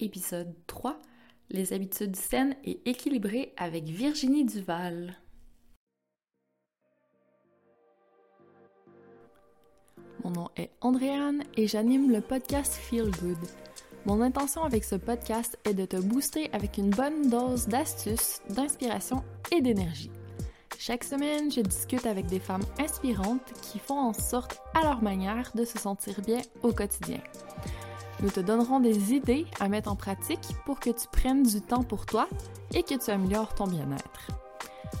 épisode 3, les habitudes saines et équilibrées avec Virginie Duval. Mon nom est Andréane et j'anime le podcast Feel Good. Mon intention avec ce podcast est de te booster avec une bonne dose d'astuces, d'inspiration et d'énergie. Chaque semaine, je discute avec des femmes inspirantes qui font en sorte à leur manière de se sentir bien au quotidien. Nous te donnerons des idées à mettre en pratique pour que tu prennes du temps pour toi et que tu améliores ton bien-être.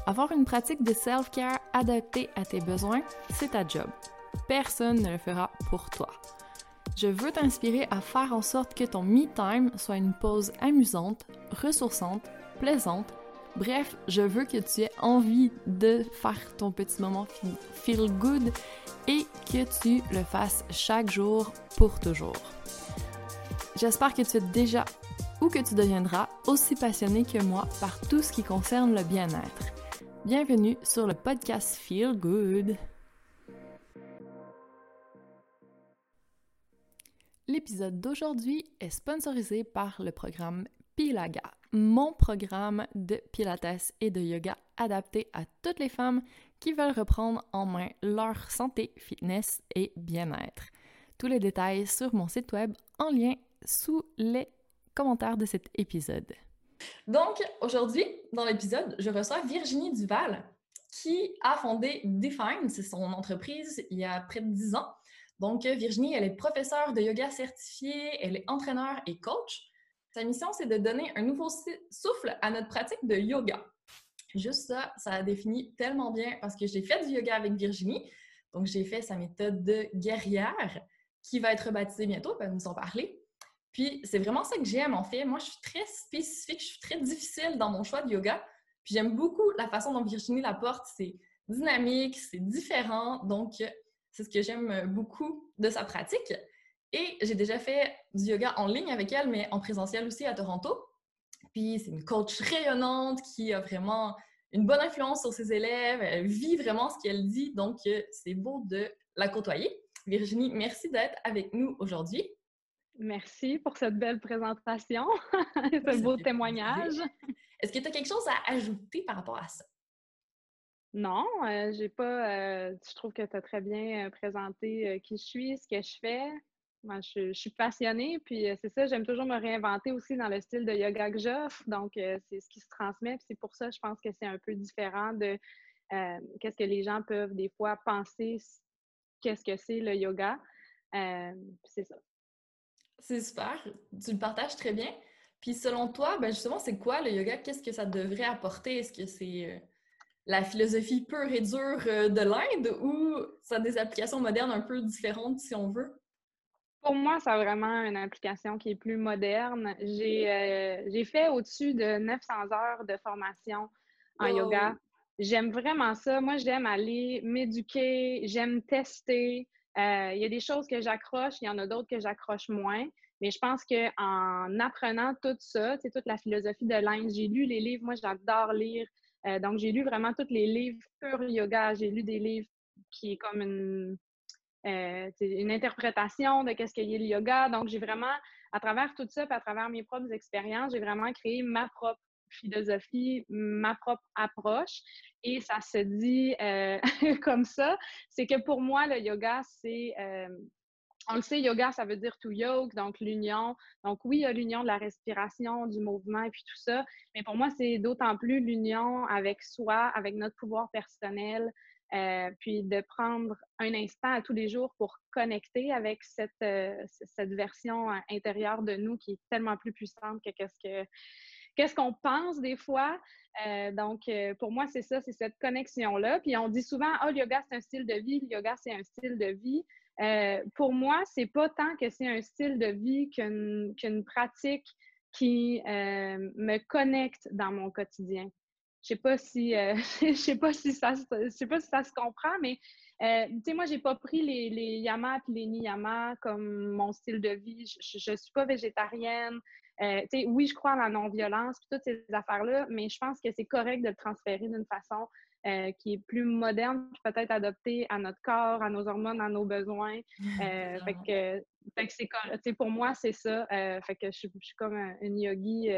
Avoir une pratique de self-care adaptée à tes besoins, c'est ta job. Personne ne le fera pour toi. Je veux t'inspirer à faire en sorte que ton me-time soit une pause amusante, ressourçante, plaisante. Bref, je veux que tu aies envie de faire ton petit moment feel good et que tu le fasses chaque jour pour toujours. J'espère que tu es déjà ou que tu deviendras aussi passionné que moi par tout ce qui concerne le bien-être. Bienvenue sur le podcast Feel Good. L'épisode d'aujourd'hui est sponsorisé par le programme Pilaga, mon programme de pilates et de yoga adapté à toutes les femmes qui veulent reprendre en main leur santé, fitness et bien-être. Tous les détails sur mon site web en lien sous les commentaires de cet épisode. Donc, aujourd'hui, dans l'épisode, je reçois Virginie Duval, qui a fondé Define, c'est son entreprise, il y a près de 10 ans. Donc, Virginie, elle est professeure de yoga certifiée, elle est entraîneur et coach. Sa mission, c'est de donner un nouveau souffle à notre pratique de yoga. Juste ça, ça a défini tellement bien parce que j'ai fait du yoga avec Virginie. Donc, j'ai fait sa méthode de guerrière qui va être baptisée bientôt, elle va nous en parler. Puis c'est vraiment ça que j'aime en fait. Moi, je suis très spécifique, je suis très difficile dans mon choix de yoga. Puis j'aime beaucoup la façon dont Virginie l'apporte. C'est dynamique, c'est différent. Donc, c'est ce que j'aime beaucoup de sa pratique. Et j'ai déjà fait du yoga en ligne avec elle, mais en présentiel aussi à Toronto. Puis c'est une coach rayonnante qui a vraiment une bonne influence sur ses élèves. Elle vit vraiment ce qu'elle dit. Donc, c'est beau de la côtoyer. Virginie, merci d'être avec nous aujourd'hui. Merci pour cette belle présentation, ce beau témoignage. Est-ce que tu as quelque chose à ajouter par rapport à ça? Non, euh, j'ai pas. Euh, je trouve que tu as très bien euh, présenté qui je suis, ce que je fais. Moi, je, suis passionnée, puis c'est ça, j'aime toujours me réinventer aussi dans le style de yoga que j'offre. Donc, c'est ce qui se transmet, puis c'est pour ça, je pense que c'est un peu différent de qu'est-ce que les gens peuvent des fois penser, qu'est-ce que c'est le yoga. c'est ça. C'est super. Tu le partages très bien. Puis selon toi, ben justement, c'est quoi le yoga? Qu'est-ce que ça devrait apporter? Est-ce que c'est euh, la philosophie pure et dure euh, de l'Inde ou ça a des applications modernes un peu différentes si on veut? Pour moi, ça a vraiment une application qui est plus moderne. J'ai euh, fait au-dessus de 900 heures de formation en yoga. J'aime vraiment ça. Moi, j'aime aller m'éduquer, j'aime tester. Euh, il y a des choses que j'accroche, il y en a d'autres que j'accroche moins. Mais je pense qu'en apprenant tout ça, c'est toute la philosophie de l'Inde, j'ai lu les livres, moi j'adore lire. Euh, donc j'ai lu vraiment tous les livres pur yoga. J'ai lu des livres qui est comme une, euh, une interprétation de qu'est-ce qu'est le yoga. Donc j'ai vraiment, à travers tout ça, puis à travers mes propres expériences, j'ai vraiment créé ma propre philosophie, ma propre approche. Et ça se dit euh, comme ça. C'est que pour moi, le yoga, c'est... Euh, on le sait, yoga, ça veut dire to yoke, donc l'union. Donc oui, il y a l'union de la respiration, du mouvement et puis tout ça. Mais pour moi, c'est d'autant plus l'union avec soi, avec notre pouvoir personnel, euh, puis de prendre un instant à tous les jours pour connecter avec cette, cette version intérieure de nous qui est tellement plus puissante que qu'est-ce que qu'est-ce qu'on pense des fois. Euh, donc, euh, pour moi, c'est ça, c'est cette connexion-là. Puis on dit souvent, oh, le yoga, c'est un style de vie, le yoga, c'est un style de vie. Euh, pour moi, c'est pas tant que c'est un style de vie qu'une pratique qui me connecte dans mon quotidien. Je sais pas si je sais pas si ça je sais pas si ça se comprend, mais tu sais, moi, j'ai pas pris les, les yamas et les niyamas comme mon style de vie. Je, je, suis pas végétarienne. Euh, oui, je crois à la non-violence, toutes ces affaires-là, mais je pense que c'est correct de le transférer d'une façon euh, qui est plus moderne, peut-être adopté à notre corps, à nos hormones, à nos besoins. Euh, fait que, fait que c'est pour moi, c'est ça. fait que je, suis comme une yogi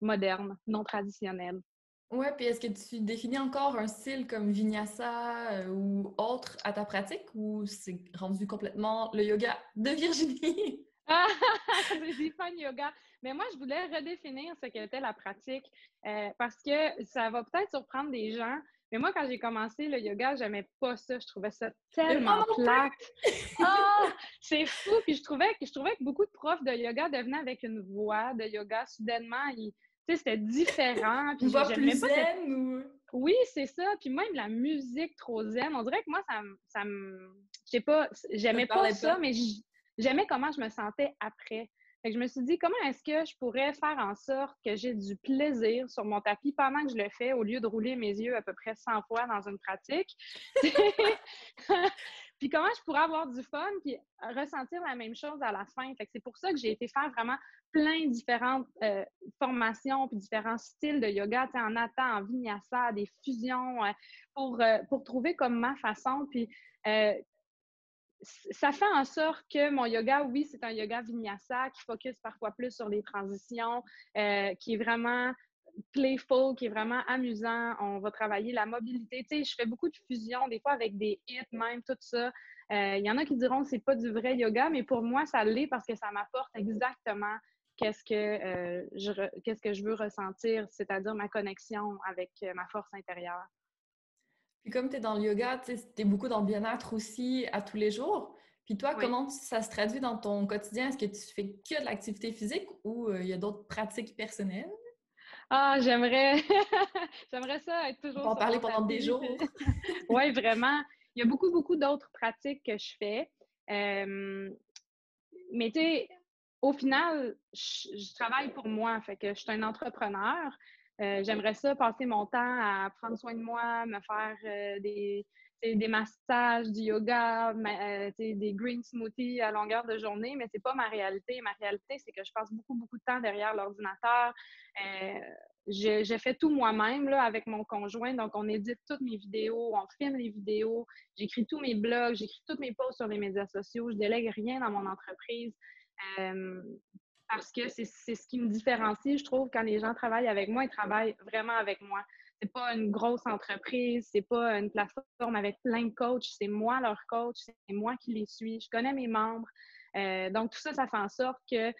moderne, non traditionnelle. Ouais, puis est-ce que tu définis encore un style comme vinyasa ou autre à ta pratique ou c'est rendu complètement le yoga de Virginie? Ah, c'est fun yoga. Mais moi, je voulais redéfinir ce qu'était la pratique euh, parce que ça va peut-être surprendre des gens. Mais moi, quand j'ai commencé le yoga, j'aimais pas ça. Je trouvais ça tellement plate. Ah, c'est fou. Puis je trouvais, que, je trouvais que beaucoup de profs de yoga devenaient avec une voix de yoga. Soudainement, c'était différent. Puis voix plus zen ou... Oui, c'est ça. Puis même la musique trop zen, on dirait que moi, ça, ça me... Je sais pas, j'aimais pas, ça, mais j'aimais comment je me sentais après. je me suis dit, comment est-ce que je pourrais faire en sorte que j'ai du plaisir sur mon tapis pendant que je le fais au lieu de rouler mes yeux à peu près 100 fois dans une pratique? puis comment je pourrais avoir du fun puis ressentir la même chose à la fin? c'est pour ça que j'ai été faire vraiment plein de différentes euh, formations puis différents styles de yoga, en attend, en vinyasa, des fusions, euh, pour, euh, pour trouver comme ma façon. Puis ça fait en sorte que mon yoga, oui, c'est un yoga vinyasa qui focus parfois plus sur les transitions, euh, qui est vraiment playful, qui est vraiment amusant. On va travailler la mobilité. Je fais beaucoup de fusion, des fois avec des hits même, tout ça. Euh, il y en a qui diront que c'est pas du vrai yoga, mais pour moi, ça l'est parce que ça m'apporte exactement qu'est-ce que, euh, qu'est-ce que je veux ressentir, c'est-à-dire ma connexion avec ma force intérieure. Puis comme tu es dans le yoga, tu es beaucoup dans le bien-être aussi à tous les jours. Puis toi, comment ça se traduit dans ton quotidien? Est-ce que tu fais que de l'activité physique ou euh, il y a d'autres pratiques personnelles? Ah, j'aimerais j'aimerais ça être toujours. On en parler pendant des jours. oui, vraiment. Il y a beaucoup, beaucoup d'autres pratiques que je fais. mais tu sais, au final, je, travaille pour moi. Fait que je suis un entrepreneur. Euh, j'aimerais ça passer mon temps à prendre soin de moi, me faire euh, des, des massages, du yoga, euh, des green smoothies à longueur de journée, mais c'est pas ma réalité. Ma réalité, c'est que je passe beaucoup, beaucoup de temps derrière l'ordinateur. je, fais tout moi-même avec mon conjoint. Donc, on édite toutes mes vidéos, on filme les vidéos, j'écris tous mes blogs, j'écris toutes mes posts sur les médias sociaux, je délègue rien dans mon entreprise parce que c'est ce qui me différencie, je trouve, quand les gens travaillent avec moi, ils travaillent vraiment avec moi. C'est pas une grosse entreprise, c'est pas une plateforme avec plein de coachs, c'est moi leur coach, c'est moi qui les suis, je connais mes membres. Euh, donc, tout ça, ça fait en sorte que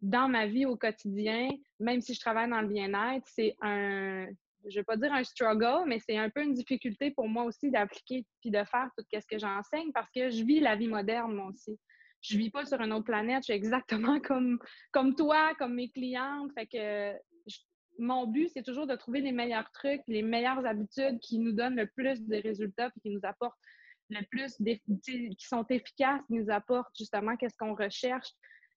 dans ma vie au quotidien, même si je travaille dans le bien-être, c'est un, je vais pas dire un struggle, mais c'est un peu une difficulté pour moi aussi d'appliquer puis de faire tout ce que j'enseigne parce que je vis la vie moderne, moi aussi je vis pas sur une autre planète, je suis exactement comme, comme toi, comme mes clientes. Fait que mon but, c'est toujours de trouver les meilleurs trucs, les meilleures habitudes qui nous donnent le plus de résultats et qui nous apportent le plus, qui sont efficaces, qui nous apportent justement qu'est-ce qu'on recherche.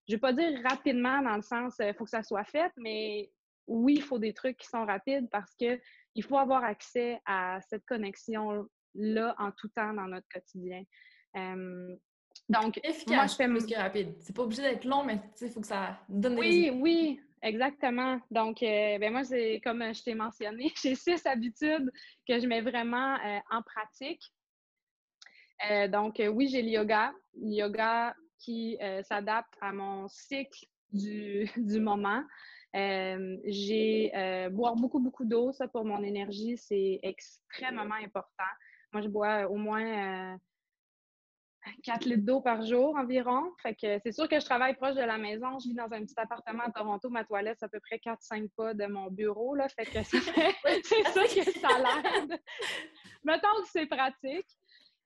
Je vais pas dire rapidement dans le sens, il euh, faut que ça soit fait, mais oui, il faut des trucs qui sont rapides parce que il faut avoir accès à cette connexion-là en tout temps dans notre quotidien. Euh, donc, efficace moi, je fais... plus que rapide. C'est pas obligé d'être long, mais il faut que ça donne des Oui, oui, exactement. Donc, euh, ben moi, comme je t'ai mentionné, j'ai six habitudes que je mets vraiment euh, en pratique. Euh, donc, oui, j'ai le yoga. Le yoga qui s'adapte à mon cycle du, du moment. j'ai boire beaucoup, beaucoup d'eau, ça pour mon énergie, c'est extrêmement important. Moi, je bois au moins 4 litres d'eau par jour environ. Fait que c'est sûr que je travaille proche de la maison. Je vis dans un petit appartement à Toronto. Ma toilette, c'est à peu près 4-5 pas de mon bureau. Là. Fait que c'est ça que ça l'aide. Mettons que c'est pratique.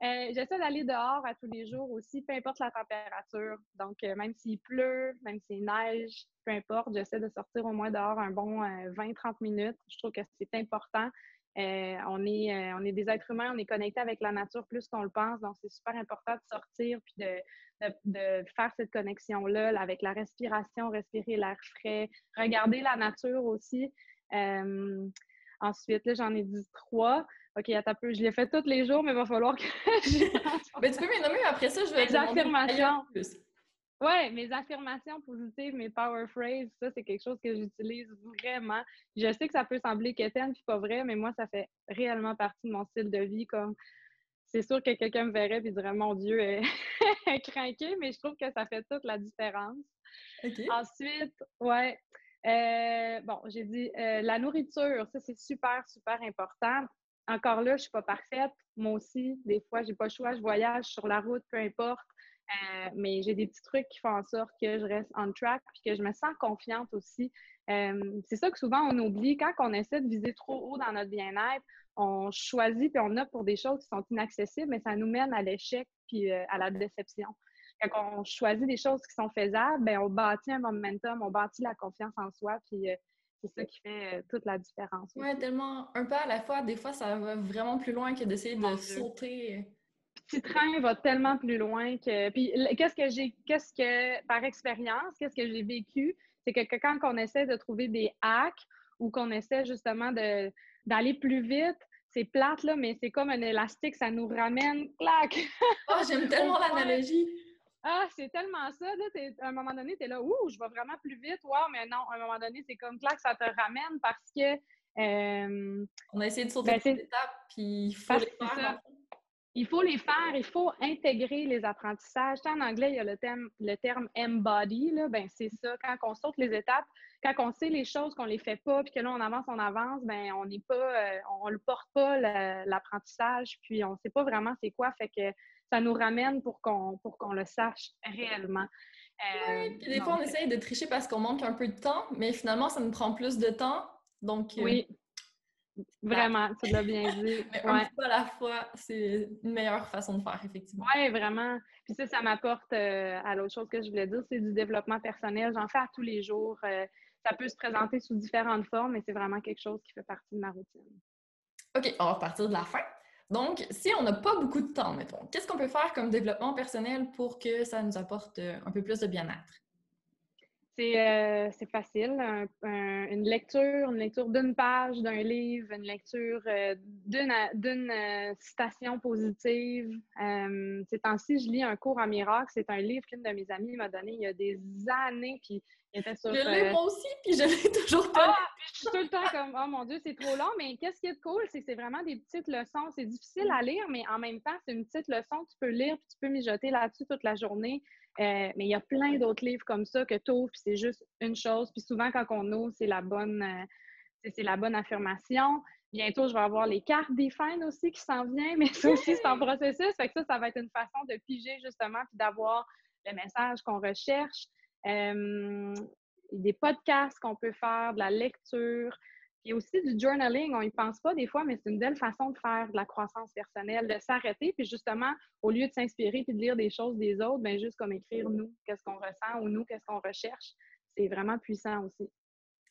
Euh, j'essaie d'aller dehors à tous les jours aussi, peu importe la température. Donc, euh, même s'il pleut, même s'il neige, peu importe, j'essaie de sortir au moins dehors un bon 20-30 euh, minutes. Je trouve que c'est important. Euh, on, est, euh, on est des êtres humains, on est connecté avec la nature plus qu'on le pense, donc c'est super important de sortir puis de, de, faire cette connexion-là avec la respiration, respirer l'air frais, regarder la nature aussi. Euh, ensuite, là, j'en ai dit trois. OK, attends un peu, je l'ai fait tous les jours, mais il va falloir que je... mais tu peux me nommer, après ça, je vais Les affirmations. Ouais, mes affirmations positives, mes power phrases, ça, c'est quelque chose que j'utilise vraiment. Je sais que ça peut sembler quétaine puis pas vrai, mais moi, ça fait réellement partie de mon style de vie. Comme c'est sûr que quelqu'un me verrait et dirait Mon Dieu, elle est craquée, mais je trouve que ça fait toute la différence. Ensuite, ouais. Euh, bon, j'ai dit euh, la nourriture, ça c'est super, super important. Encore là, je suis pas parfaite. Moi aussi, des fois, j'ai pas le choix, je voyage sur la route, peu importe. Euh, mais j'ai des petits trucs qui font en sorte que je reste on track puis que je me sens confiante aussi. c'est ça que souvent on oublie. Quand on essaie de viser trop haut dans notre bien-être, on choisit puis on opte pour des choses qui sont inaccessibles, mais ça nous mène à l'échec puis à la déception. Quand on choisit des choses qui sont faisables, ben on bâtit un momentum, on bâtit la confiance en soi, puis euh, c'est ça qui fait euh, toute la différence. Oui, tellement un pas à la fois. Des fois, ça va vraiment plus loin que d'essayer de sauter. Petit train va tellement plus loin que. Puis qu'est-ce que j'ai, qu'est-ce que, par expérience, qu'est-ce que j'ai vécu, c'est que, quand on essaie de trouver des hacks ou qu'on essaie justement de, d'aller plus vite, c'est plate, là, mais c'est comme un élastique, ça nous ramène, clac! Oh, j'aime tellement l'analogie! Ah, c'est tellement ça. Là, à un moment donné, tu es là, ouh, je vais vraiment plus vite. Wow, mais non, à un moment donné, c'est comme que ça te ramène parce que. Euh, On a essayé de sauter ben, des étapes, puis il faut les faire. Il faut les faire, il faut intégrer les apprentissages. en anglais, il y a le terme, le terme embody, là, ben, c'est ça. Quand on saute les étapes, quand on sait les choses, qu'on les fait pas, puis que là, on avance, on avance, ben, on n'est pas, euh, on le porte pas, l'apprentissage, puis on sait pas vraiment c'est quoi. Fait que ça nous ramène pour qu'on pour qu'on le sache réellement. Euh, puis des fois, on essaye de tricher parce qu'on manque un peu de temps, mais finalement, ça nous prend plus de temps. Donc, euh, oui, vraiment, tu l'as bien dit. mais un peu à la fois, c'est une meilleure façon de faire, effectivement. Oui, vraiment. Puis ça, ça m'apporte euh, à l'autre chose que je voulais dire, c'est du développement personnel. J'en fais à tous les jours. ça peut se présenter sous différentes formes, mais c'est vraiment quelque chose qui fait partie de ma routine. OK, on va partir de la fin. Donc, si on n'a pas beaucoup de temps, mettons, qu'est-ce qu'on peut faire comme développement personnel pour que ça nous apporte euh, un peu plus de bien-être? C'est euh, facile. une lecture, une lecture d'une page d'un livre, une lecture euh, d'une citation positive. ces temps-ci, je lis un cours en miracle. C'est un livre qu'une de mes amies m'a donné il y a des années. Puis je l'ai moi aussi, puis je l'ai toujours pas. Ah, je suis tout le temps comme, oh mon Dieu, c'est trop long, mais qu'est-ce qui est cool, c'est que c'est vraiment des petites leçons. C'est difficile à lire, mais en même temps, c'est une petite leçon que tu peux lire, puis tu peux mijoter là-dessus toute la journée. Euh, mais il y a plein d'autres livres comme ça que tu ouvres, puis c'est juste une chose. Puis souvent, quand on ouvre, c'est la bonne, euh, c'est la bonne affirmation. Bientôt, je vais avoir les cartes des fans aussi qui s'en viennent, mais ça aussi, c'est en processus. Fait que ça, ça va être une façon de piger justement, puis d'avoir le message qu'on recherche. Des podcasts qu'on peut faire, de la lecture, puis aussi du journaling. On n'y pense pas des fois, mais c'est une belle façon de faire de la croissance personnelle, de s'arrêter, puis justement, au lieu de s'inspirer puis de lire des choses des autres, bien juste comme écrire nous, qu'est-ce qu'on ressent ou nous, qu'est-ce qu'on recherche. C'est vraiment puissant aussi.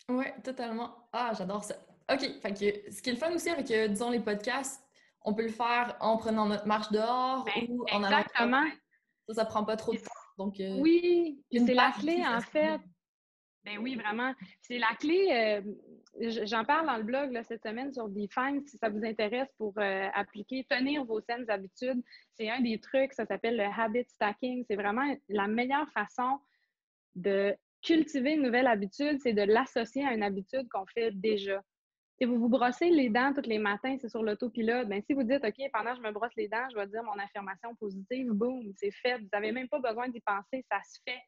Oui, totalement. Ah, j'adore ça. OK. Fait que, ce qui est le fun aussi avec, euh, disons, les podcasts, on peut le faire en prenant notre marche dehors ben, ou en allant. Exactement. Ça, ça prend pas trop de temps. Euh, oui, c'est la clé, en fait. Ben oui, vraiment. C'est la clé. Euh, j'en parle dans le blog cette semaine sur Define, si ça vous intéresse pour euh, appliquer, tenir vos saines habitudes. C'est un des trucs, ça s'appelle le habit stacking. C'est vraiment la meilleure façon de cultiver une nouvelle habitude, c'est de l'associer à une habitude qu'on fait déjà. Si vous vous brossez les dents tous les matins, c'est sur l'autopilote. Bien, si vous dites, OK, pendant que je me brosse les dents, je vais dire mon affirmation positive, boum, c'est fait. Vous n'avez même pas besoin d'y penser, ça se fait.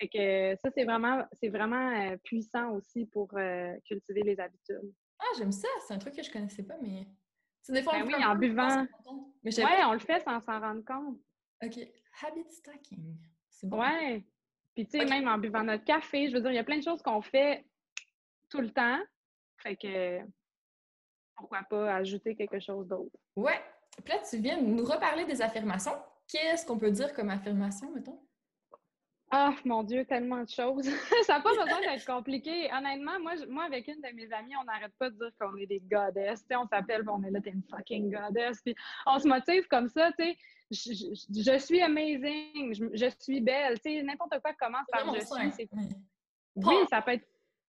Fait que ça, c'est vraiment, c'est vraiment euh, puissant aussi pour euh, cultiver les habitudes. Ah, j'aime ça. C'est un truc que je connaissais pas, mais. des fois, ben oui, en buvant. Oui, on le fait sans s'en rendre compte. OK. Habit stacking. C'est bon. Ouais. Puis, tu sais, même en buvant notre café, je veux dire, il y a plein de choses qu'on fait tout le temps. Fait que pourquoi pas ajouter quelque chose d'autre. Ouais. Puis là, tu viens nous reparler des affirmations. Qu'est-ce qu'on peut dire comme affirmation, mettons? Ah, mon Dieu, tellement de choses. ça n'a pas besoin d'être compliqué. Honnêtement, moi, moi, avec une de mes amies, on n'arrête pas de dire qu'on est des goddesses. on s'appelle, on est là, t'es une fucking goddess. Puis on se motive comme ça, tu sais. Je, suis amazing, je, suis belle. Tu sais, n'importe quoi commence par je suis. Oui, ça peut être.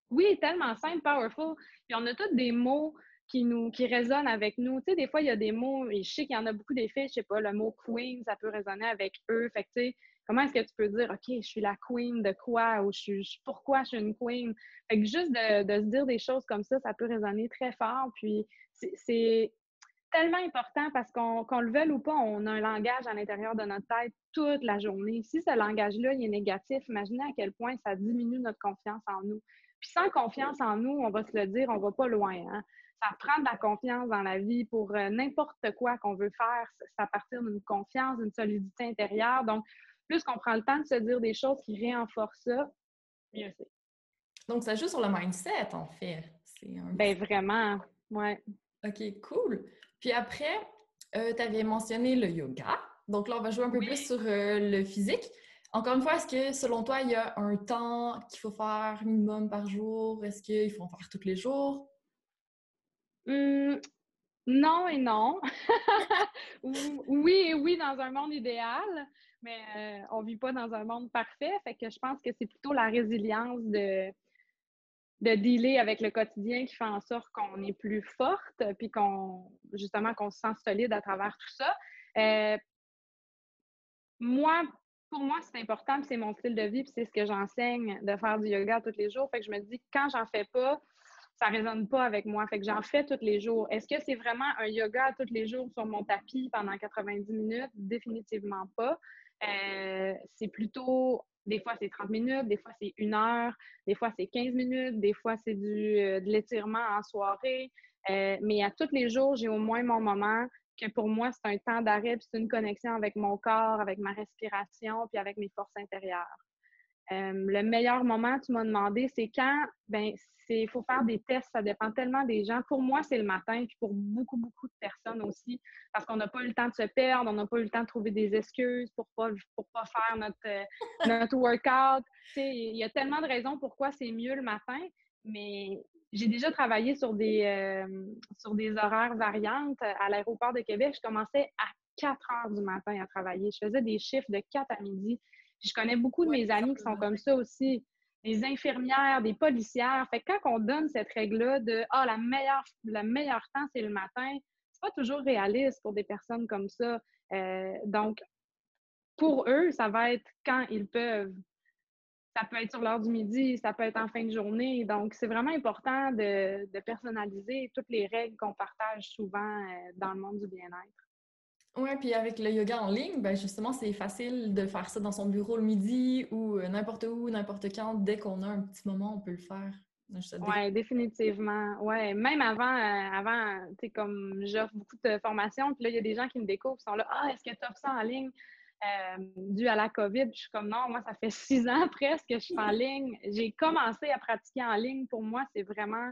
Oui, tellement simple, powerful. Puis on a tous des mots qui nous qui résonnent avec nous. Tu sais, des fois, il y a des mots, et je sais qu'il y en a beaucoup des filles, je sais pas, le mot queen, ça peut résonner avec eux. Fait tu sais, comment est-ce que tu peux dire, OK, je suis la queen de quoi ou je pourquoi je suis une queen? Fait juste de, se dire des choses comme ça, ça peut résonner très fort. Puis c'est tellement important parce qu'on le veuille ou pas, on a un langage à l'intérieur de notre tête toute la journée. Si ce langage-là est négatif, imaginez à quel point ça diminue notre confiance en nous. Puis sans confiance en nous, on va se le dire, on va pas loin. Hein? Ça prend de la confiance dans la vie pour euh, n'importe quoi qu'on veut faire. C'est à partir d'une confiance, d'une solidité intérieure. Donc, plus qu'on prend le temps de se dire des choses qui renforcent ça, mieux c'est. Donc, ça joue sur le mindset, en fait. Un... Ben vraiment, ouais. OK, cool. Puis après, euh, tu avais mentionné le yoga. Donc là, on va jouer un peu plus sur euh, le physique. Encore une fois, est-ce que selon toi, il y a un temps qu'il faut faire minimum par jour? Est-ce qu'il faut en faire tous les jours? Hum, non et non. oui et oui dans un monde idéal, mais euh, on ne vit pas dans un monde parfait. Fait que je pense que c'est plutôt la résilience de, de dealer avec le quotidien qui fait en sorte qu'on est plus forte, puis qu'on justement qu'on se sent solide à travers tout ça. Euh, moi, pour moi, c'est important, c'est mon style de vie, puis c'est ce que j'enseigne de faire du yoga tous les jours. Fait que je me dis quand j'en fais pas, ça résonne pas avec moi. Fait que j'en fais tous les jours. Est-ce que c'est vraiment un yoga tous les jours sur mon tapis pendant 90 minutes? Définitivement pas. Euh, c'est plutôt des fois, c'est 30 minutes, des fois, c'est une heure, des fois, c'est 15 minutes, des fois, c'est du, euh, de l'étirement en soirée. Euh, mais à tous les jours, j'ai au moins mon moment que pour moi, c'est un temps d'arrêt, puis c'est une connexion avec mon corps, avec ma respiration, puis avec mes forces intérieures. Le meilleur moment, tu m'as demandé, c'est quand? Ben, il faut faire des tests, ça dépend tellement des gens. Pour moi, c'est le matin, puis pour beaucoup, beaucoup de personnes aussi, parce qu'on n'a pas eu le temps de se perdre, on n'a pas eu le temps de trouver des excuses pour ne pas, pour pas faire notre, euh, notre workout. Il y a tellement de raisons pourquoi c'est mieux le matin, mais j'ai déjà travaillé sur des, euh, sur des horaires variantes. À l'aéroport de Québec, je commençais à 4 heures du matin à travailler. Je faisais des chiffres de 4 à midi. je connais beaucoup de mes amis qui sont comme ça aussi des infirmières, des policières. Fait que quand on donne cette règle-là de Ah, la meilleure, le meilleur temps, c'est le matin, c'est pas toujours réaliste pour des personnes comme ça. Euh, donc, pour eux, ça va être quand ils peuvent. Ça peut être sur l'heure du midi, ça peut être en fin de journée. Donc, c'est vraiment important de, de, personnaliser toutes les règles qu'on partage souvent euh, dans le monde du bien-être. Oui, puis avec le yoga en ligne, ben justement, c'est facile de faire ça dans son bureau le midi ou euh, n'importe où, n'importe quand. Dès qu'on a un petit moment, on peut le faire. Oui, définitivement. Ouais, même avant, euh, avant tu sais, comme j'offre beaucoup de formations, puis là, il y a des gens qui me découvrent, qui sont là, ah, est-ce que tu offres ça en ligne? Euh, dû à la COVID, je suis comme non, moi, ça fait six ans presque que je suis en ligne. J'ai commencé à pratiquer en ligne. Pour moi, c'est vraiment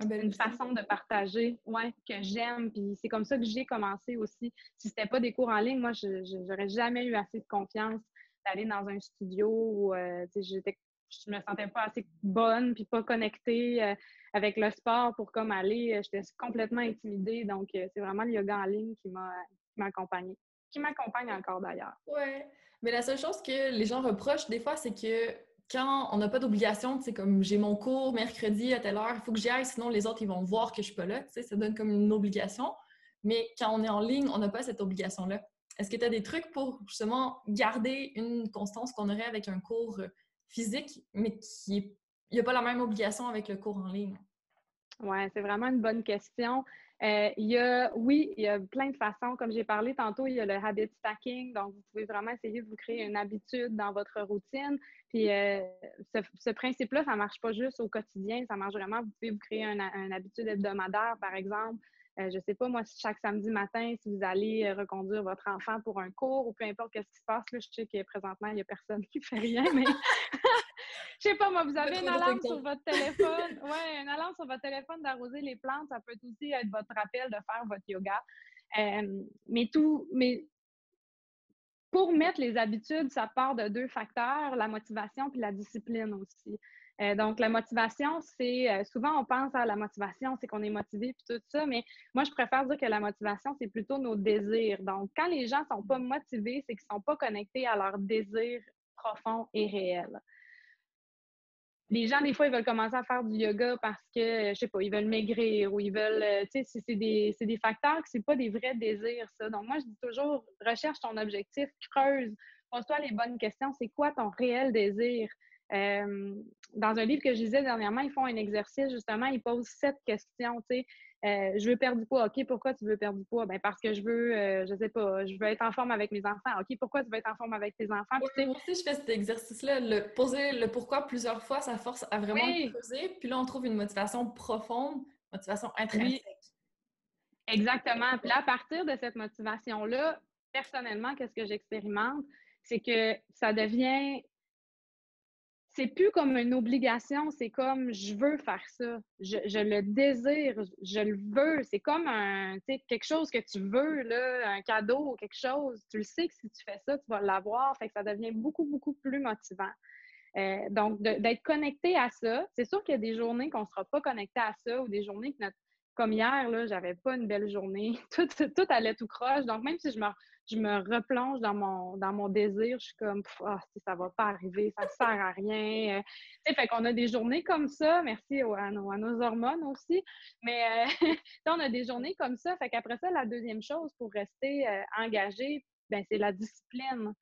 un, une façon de partager ouais, que j'aime. Puis c'est comme ça que j'ai commencé aussi. Si c'était pas des cours en ligne, moi, je n'aurais jamais eu assez de confiance d'aller dans un studio où euh, j'étais je me sentais pas assez bonne puis pas connectée euh, avec le sport pour comme aller. Euh, j'étais complètement intimidée. Donc, c'est vraiment le yoga en ligne qui m'a accompagnée. Qui m'accompagne encore d'ailleurs. Oui. Mais la seule chose que les gens reprochent des fois, c'est que quand on n'a pas d'obligation, c'est comme j'ai mon cours mercredi à telle heure, il faut que j'y aille, sinon les autres ils vont voir que je suis pas là, ça donne comme une obligation. Mais quand on est en ligne, on n'a pas cette obligation-là. Est-ce que tu as des trucs pour justement garder une constance qu'on aurait avec un cours physique, mais qui n'y a pas la même obligation avec le cours en ligne? Oui, c'est vraiment une bonne question. Euh, il y a, oui, il y a plein de façons. Comme j'ai parlé tantôt, il y a le habit stacking. Donc, vous pouvez vraiment essayer de vous créer une habitude dans votre routine. Puis, euh, ce, principe-là, ça ne marche pas juste au quotidien. Ça marche vraiment. Vous pouvez vous créer une habitude hebdomadaire, par exemple. Euh, je ne sais pas, moi, chaque samedi matin, si vous allez reconduire votre enfant pour un cours ou peu importe ce qui se passe, là, je sais que présentement, il n'y a personne qui fait rien, mais je sais pas, moi, vous avez une alarme sur votre téléphone. Oui, une alarme sur votre téléphone d'arroser les plantes. Ça peut aussi être votre rappel de faire votre yoga. Euh, mais tout, mais pour mettre les habitudes, ça part de deux facteurs, la motivation puis la discipline aussi. Euh, donc, la motivation, c'est euh, souvent on pense à la motivation, c'est qu'on est motivé puis tout ça, mais moi, je préfère dire que la motivation, c'est plutôt nos désirs. Donc, quand les gens ne sont pas motivés, c'est qu'ils ne sont pas connectés à leurs désirs profonds et réels. Les gens, des fois, ils veulent commencer à faire du yoga parce que, je sais pas, ils veulent maigrir ou ils veulent, euh, tu sais, c'est des, des, facteurs que c'est pas des vrais désirs, ça. Donc, moi, je dis toujours, recherche ton objectif, creuse, pose-toi les bonnes questions. C'est quoi ton réel désir? Euh, dans un livre que je lisais dernièrement, ils font un exercice, justement, ils posent sept questions, tu sais. Euh, je veux perdre du poids. OK, pourquoi tu veux perdre du poids? Ben parce que je veux, euh, je sais pas, je veux être en forme avec mes enfants. OK, pourquoi tu veux être en forme avec tes enfants? moi aussi, je fais cet exercice-là. Le, poser le pourquoi plusieurs fois, ça force à vraiment creuser. Puis là, on trouve une motivation profonde, motivation intrinsèque. Exactement. Puis là, à partir de cette motivation-là, personnellement, qu'est-ce que j'expérimente? C'est que ça devient c'est plus comme une obligation, c'est comme je veux faire ça, je, le désire, je le veux. C'est comme un, quelque chose que tu veux, là, un cadeau ou quelque chose. Tu le sais que si tu fais ça, tu vas l'avoir. Fait que ça devient beaucoup, beaucoup plus motivant. Euh, donc, d'être connecté à ça, c'est sûr qu'il y a des journées qu'on ne sera pas connecté à ça ou des journées que notre, comme hier, là, j'avais pas une belle journée. Tout, tout allait tout croche. Donc, même si je me je me replonge dans mon, dans mon désir. Je suis comme, ah, ça va pas arriver, ça sert à rien. Euh, fait qu'on a des journées comme ça, merci à, nos, hormones aussi. Mais euh, on a des journées comme ça. Fait qu'après ça, la deuxième chose pour rester euh, engagé, ben, c'est la discipline.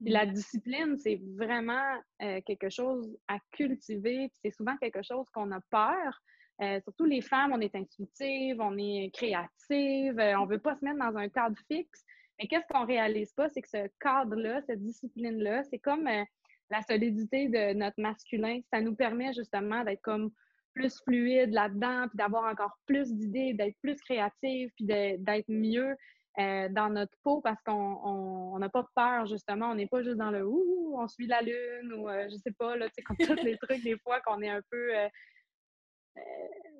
la mmh. discipline, c'est vraiment quelque chose à cultiver. C'est souvent quelque chose qu'on a peur. surtout les femmes, on est intuitives, on est créatives, on ne veut pas se mettre dans un cadre fixe. Mais qu'est-ce qu'on réalise pas, c'est que ce cadre-là, cette discipline-là, c'est comme euh, la solidité de notre masculin. Ça nous permet justement d'être comme plus fluide là-dedans, puis d'avoir encore plus d'idées, d'être plus créative, puis d'être mieux euh, dans notre peau parce qu'on n'a pas peur, justement. On n'est pas juste dans le ouh, on suit la lune ou euh, je sais pas, là, comme tous les trucs des fois qu'on est un peu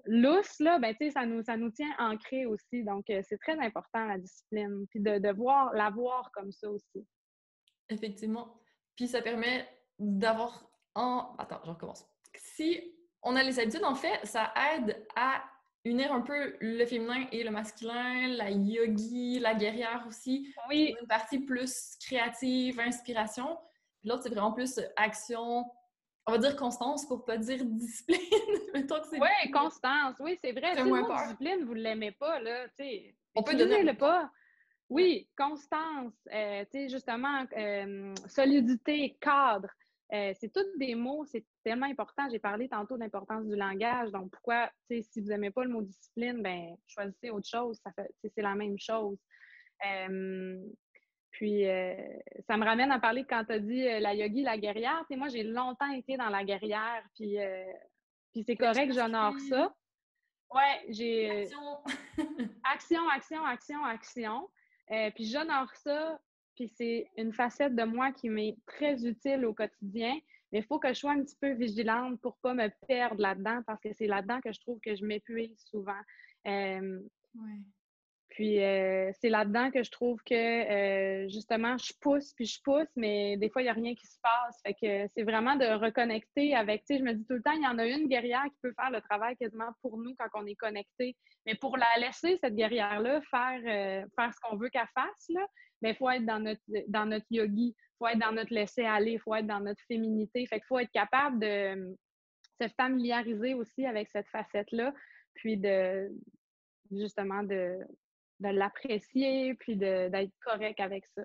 lousse, là, ben, ça, nous, ça nous tient ancrés aussi. Donc, euh, c'est très important, la discipline. Puis de, de voir, la voir comme ça aussi. Effectivement. Puis ça permet d'avoir en. Attends, je recommence. Si on a les habitudes, en fait, ça aide à unir un peu le féminin et le masculin, la yogi, la guerrière aussi. Oui. Une partie plus créative, inspiration. Puis l'autre, c'est vraiment plus action, on va dire constance pour pas dire discipline. oui, constance, oui, c'est vrai. Si le discipline, vous ne l'aimez pas, là, tu sais. On peut donner le pas. Oui, constance, euh, tu sais, justement, euh, solidité, cadre. Euh, c'est tous des mots, c'est tellement important. J'ai parlé tantôt de l'importance du langage. Donc, pourquoi, tu sais, si vous n'aimez pas le mot discipline, ben choisissez autre chose. Ça fait, c'est la même chose. Puis, euh, ça me ramène à parler quand tu as dit euh, la yogi, la guerrière. Tu moi, j'ai longtemps été dans la guerrière, puis, euh, puis c'est correct, j'honore ça. Ouais, j'ai. Action. action, action, action, puis j'honore ça, puis c'est une facette de moi qui m'est très utile au quotidien. Mais il faut que je sois un petit peu vigilante pour ne pas me perdre là-dedans, parce que c'est là-dedans que je trouve que je m'épuise souvent. Ouais. Puis euh, c'est là-dedans que je trouve que euh, justement, je pousse, puis je pousse, mais des fois, il n'y a rien qui se passe. Fait que c'est vraiment de reconnecter avec, tu sais, je me dis tout le temps, il y en a une guerrière qui peut faire le travail quasiment pour nous quand on est connecté. Mais pour la laisser, cette guerrière-là, faire, euh, faire ce qu'on veut qu'elle fasse, là, il faut être dans notre, dans notre yogi, il faut être dans notre laisser-aller, il faut être dans notre féminité. Fait qu'il faut être capable de se familiariser aussi avec cette facette-là, puis de justement de de l'apprécier, puis d'être correct avec ça.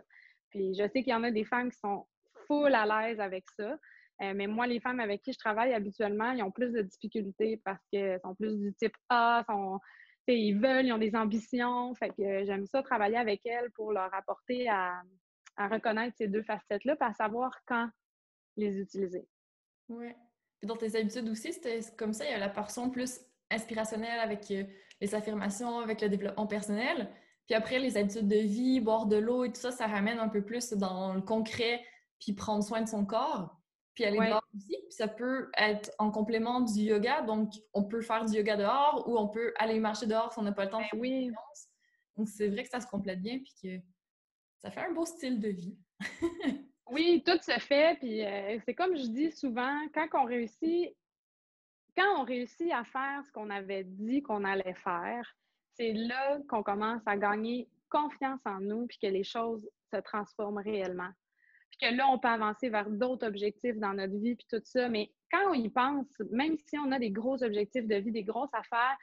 Puis je sais qu'il y en a des femmes qui sont full à l'aise avec ça. Euh, mais moi, les femmes avec qui je travaille habituellement, ils ont plus de difficultés parce qu'elles sont plus du type A, sont, ils veulent, ils ont des ambitions. Fait que j'aime ça travailler avec elles pour leur apporter à, reconnaître ces deux facettes-là, puis à savoir quand les utiliser. Oui. Dans tes habitudes aussi, c'était comme ça, il y a la portion plus inspirationnelle avec euh, les affirmations, avec le développement personnel. Puis après, les habitudes de vie, boire de l'eau et tout ça, ça ramène un peu plus dans le concret, puis prendre soin de son corps. Puis aller dehors aussi. Puis ça peut être en complément du yoga. Donc, on peut faire du yoga dehors ou on peut aller marcher dehors si on n'a pas le temps ben oui. Donc, c'est vrai que ça se complète bien puis que ça fait un beau style de vie. oui, tout se fait. Puis euh, c'est comme je dis souvent, quand on réussit quand on réussit à faire ce qu'on avait dit qu'on allait faire, c'est là qu'on commence à gagner confiance en nous puis que les choses se transforment réellement. puis que là, on peut avancer vers d'autres objectifs dans notre vie, puis tout ça. Mais quand on y pense, même si on a des gros objectifs de vie, des grosses affaires,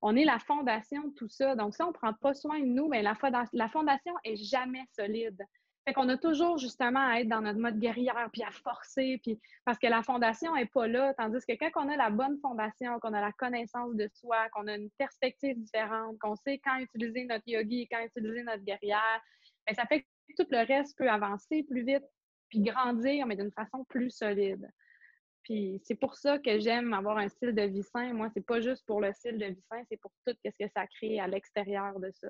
on est la fondation de tout ça. Donc, si on ne prend pas soin de nous, bien, la, la fondation est jamais solide. Fait qu'on a toujours justement à être dans notre mode guerrière, puis à forcer, puis parce que la fondation n'est pas là. Tandis que quand on a la bonne fondation, qu'on a la connaissance de soi, qu'on a une perspective différente, qu'on sait quand utiliser notre yogi, quand utiliser notre guerrière, bien, ça fait que tout le reste peut avancer plus vite, puis grandir, mais d'une façon plus solide. Puis c'est pour ça que j'aime avoir un style de vie sain. Moi, c'est pas juste pour le style de vie sain, c'est pour tout ce que ça crée à l'extérieur de ça.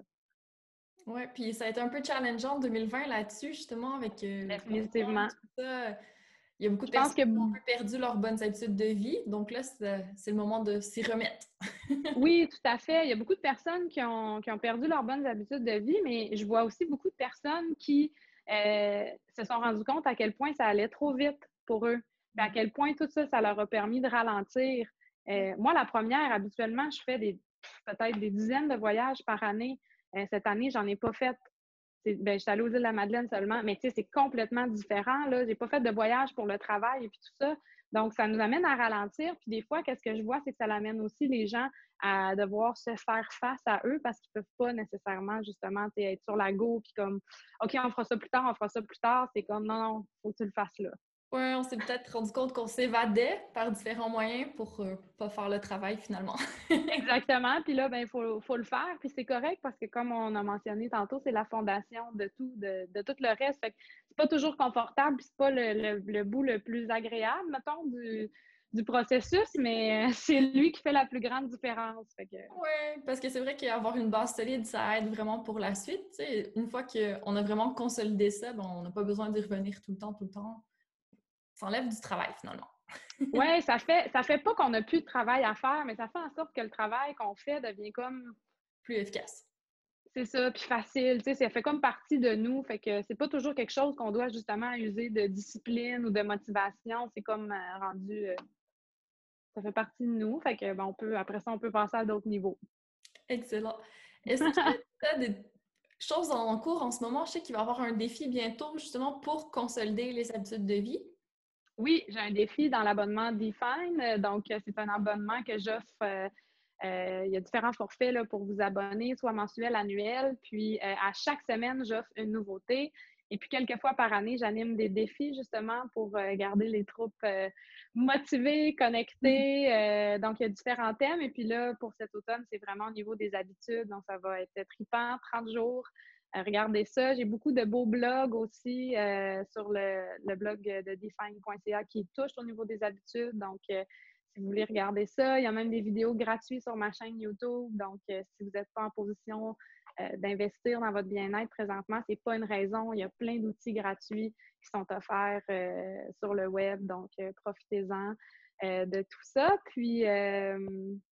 Oui, puis ça a été un peu challengeant en 2020 là-dessus, justement, avec euh, Définitivement. Il y a beaucoup de personnes qui ont perdu leurs bonnes habitudes de vie. Donc là, c'est le moment de s'y remettre. oui, tout à fait. Il y a beaucoup de personnes qui ont, qui ont, perdu leurs bonnes habitudes de vie, mais je vois aussi beaucoup de personnes qui euh, se sont rendues compte à quel point ça allait trop vite pour eux. à quel point tout ça, ça leur a permis de ralentir. Euh, moi, la première, habituellement, je fais des peut-être des dizaines de voyages par année. Euh, cette année, j'en ai pas fait. Ben, je suis allée aux îles de la Madeleine seulement, mais c'est complètement différent. Je n'ai pas fait de voyage pour le travail et puis tout ça. Donc, ça nous amène à ralentir. Puis des fois, qu'est-ce que je vois, c'est que ça amène aussi les gens à devoir se faire face à eux parce qu'ils peuvent pas nécessairement, justement, être sur la go, puis comme, OK, on fera ça plus tard, on fera ça plus tard. C'est comme, non, non, faut que tu le fasses là. Oui, on s'est peut-être rendu compte qu'on s'évadait par différents moyens pour ne euh, pas faire le travail finalement. Exactement. Puis là, ben, il faut, faut, le faire. Puis c'est correct parce que comme on a mentionné tantôt, c'est la fondation de tout, de, de tout le reste. Fait que c'est pas toujours confortable, puis c'est pas le, le, bout le plus agréable, mettons, du, du processus, mais euh, c'est lui qui fait la plus grande différence. Que... Oui, parce que c'est vrai qu'avoir une base solide, ça aide vraiment pour la suite. Une fois qu'on a vraiment consolidé ça, ben, on n'a pas besoin d'y revenir tout le temps, tout le temps ça enlève du travail finalement. oui, ça fait, ça fait pas qu'on n'a plus de travail à faire, mais ça fait en sorte que le travail qu'on fait devient comme plus efficace. C'est ça, puis facile, tu sais, ça fait comme partie de nous, fait que c'est pas toujours quelque chose qu'on doit justement user de discipline ou de motivation, c'est comme euh, rendu, euh, ça fait partie de nous, fait que ben, on peut, après ça, on peut passer à d'autres niveaux. Excellent. Est-ce que tu as des choses en cours en ce moment? Je sais qu'il va y avoir un défi bientôt justement pour consolider les habitudes de vie. Oui, j'ai un défi dans l'abonnement Define. Euh, donc, euh, c'est un abonnement que j'offre. Euh, il y a différents forfaits là, pour vous abonner, soit mensuel, annuel. Puis, à chaque semaine, j'offre une nouveauté. Et puis, quelques fois par année, j'anime des défis justement pour garder les troupes motivées, connectées. Donc, il y a différents thèmes. Et puis là, pour cet automne, c'est vraiment au niveau des habitudes. Donc, ça va être tripant, 30 jours euh, regardez ça. J'ai beaucoup de beaux blogs aussi euh, sur le, blog de define.ca qui touche au niveau des habitudes. Donc, euh, si vous voulez regarder ça, il y a même des vidéos gratuites sur ma chaîne YouTube. Donc, si vous n'êtes pas en position d'investir dans votre bien-être présentement, ce n'est pas une raison. Il y a plein d'outils gratuits qui sont offerts sur le web. Donc, profitez-en. De tout ça. Puis,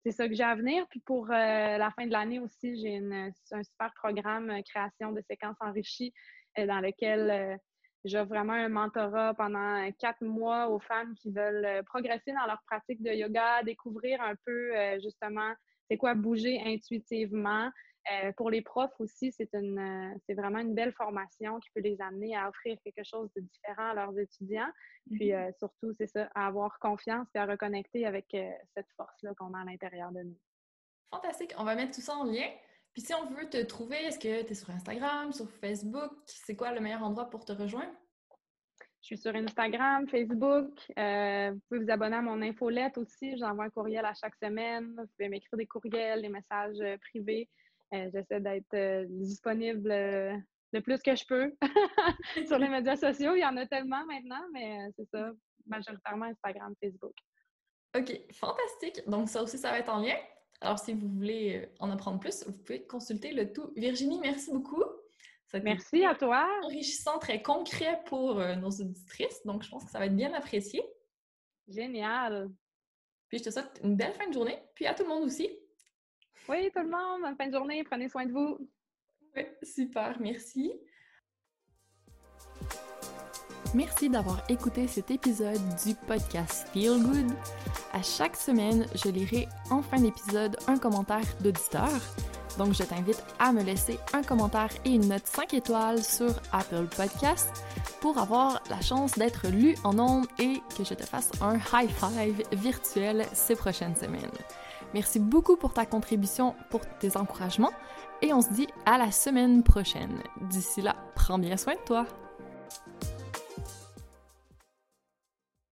c'est ça que j'ai à venir. Puis pour euh, la fin de l'année aussi, j'ai un super programme euh, création de séquences enrichies euh, dans lequel j'offre vraiment un mentorat pendant quatre mois aux femmes qui veulent progresser dans leur pratique de yoga, découvrir un peu justement c'est quoi bouger intuitivement, euh, pour les profs aussi, c'est une, euh, c'est vraiment une belle formation qui peut les amener à offrir quelque chose de différent à leurs étudiants. Puis mm-hmm. euh, surtout, c'est ça, à avoir confiance et à reconnecter avec cette force-là qu'on a à l'intérieur de nous. Fantastique. On va mettre tout ça en lien. Puis si on veut te trouver, est-ce que tu es sur Instagram, sur Facebook? C'est quoi le meilleur endroit pour te rejoindre? Je suis sur Instagram, Facebook. vous pouvez vous abonner à mon infolette aussi. J'envoie un courriel à chaque semaine. Vous pouvez m'écrire des courriels, des messages privés. Euh, j'essaie d'être euh, disponible euh, le plus que je peux sur les médias sociaux. Il y en a tellement maintenant, mais c'est ça, majoritairement Instagram, Facebook. OK, fantastique. Donc, ça aussi, ça va être en lien. Alors, si vous voulez en apprendre plus, vous pouvez consulter le tout. Virginie, merci beaucoup. Merci à toi. Enrichissant, très concret pour nos auditrices. Donc, je pense que ça va être bien apprécié. Génial. Puis, je te souhaite une belle fin de journée. Puis à tout le monde aussi. Oui, tout le monde, bonne fin de journée, prenez soin de vous. Oui, super, merci. Merci d'avoir écouté cet épisode du podcast Feel Good. À chaque semaine, je lirai en fin d'épisode un commentaire d'auditeur. Donc je t'invite à me laisser un commentaire et une note 5 étoiles sur Apple Podcast pour avoir la chance d'être lu en ondes et que je te fasse un high five virtuel ces prochaines semaines. Merci beaucoup pour ta contribution, pour tes encouragements et on se dit à la semaine prochaine. D'ici là, prends bien soin de toi.